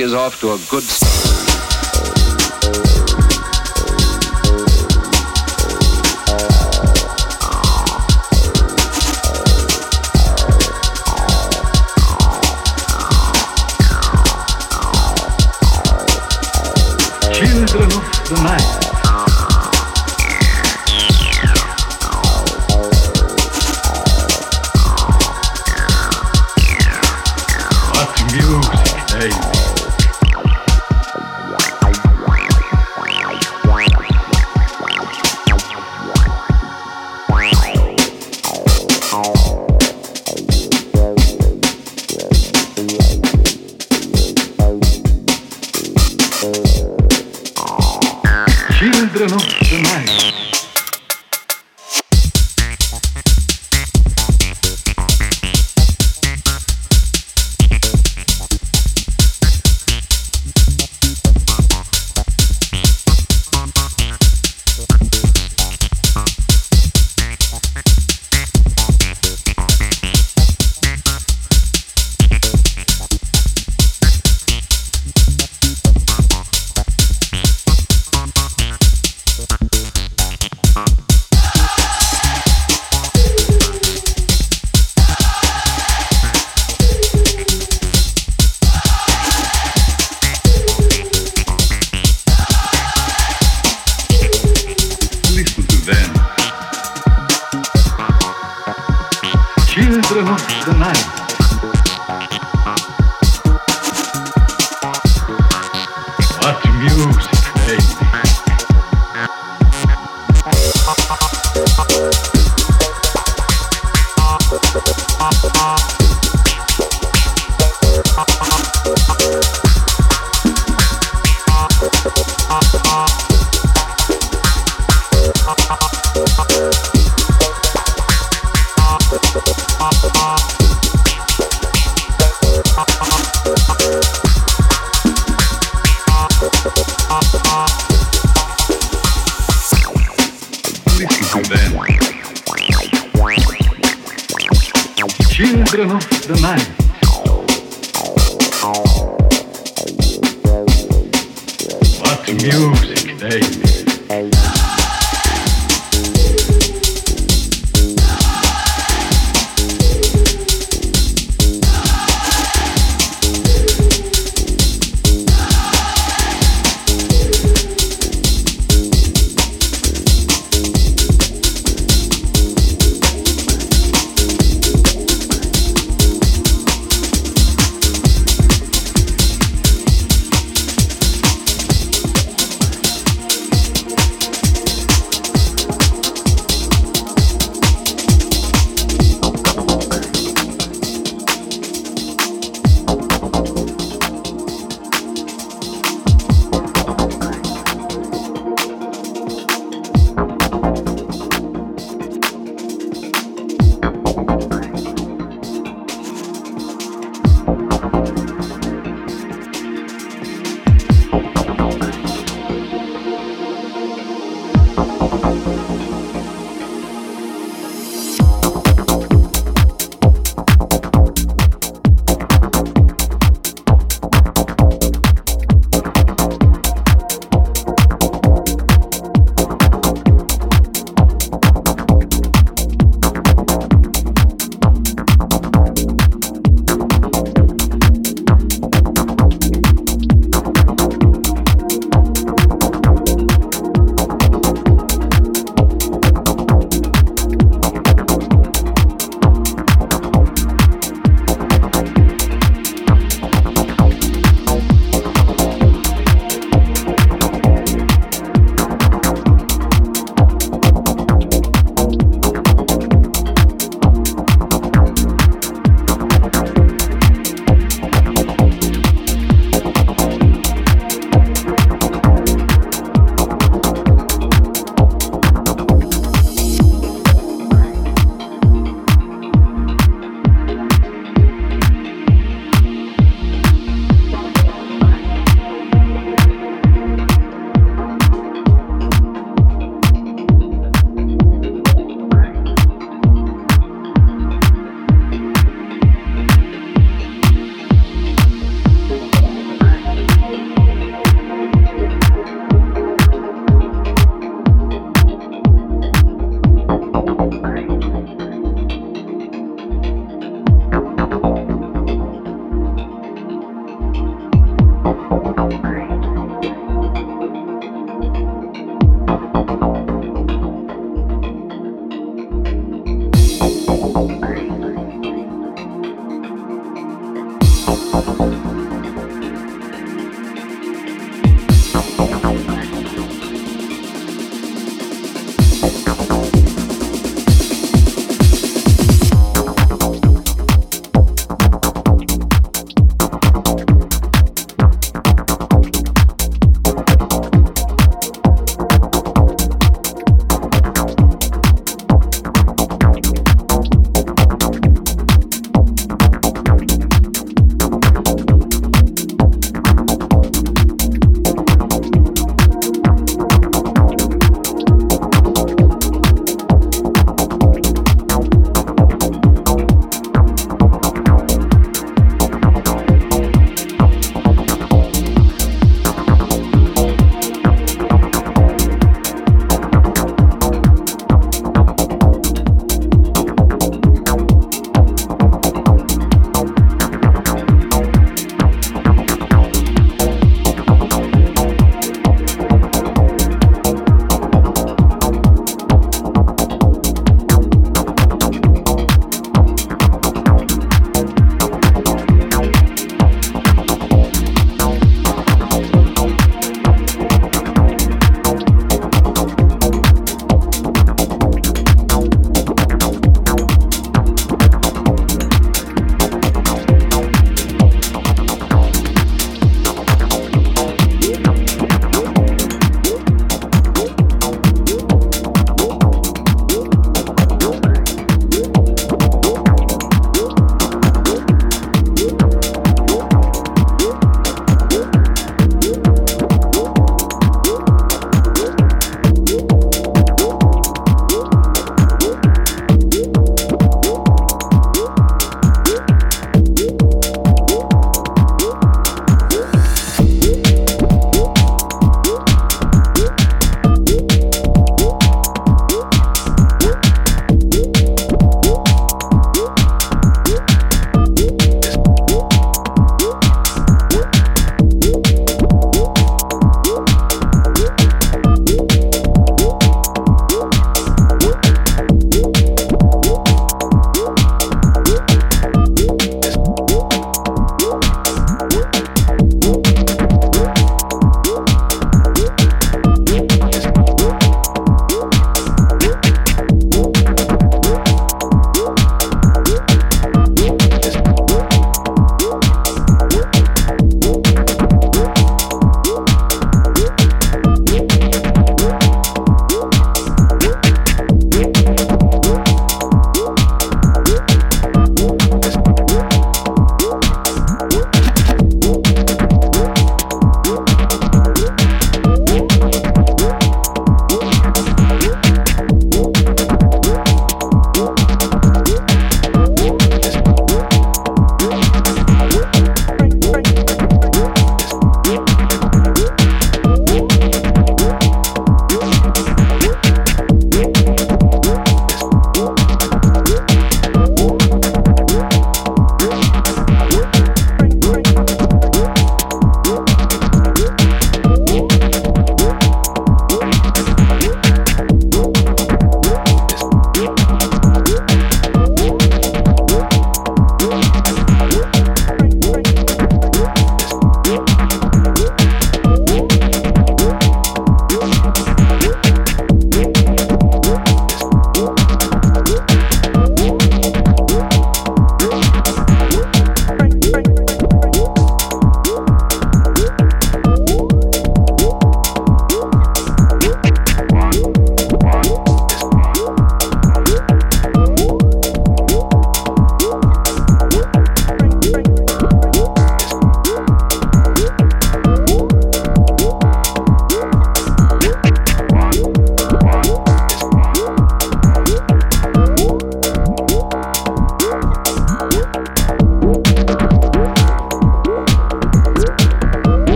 Is off to a good start.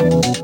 Música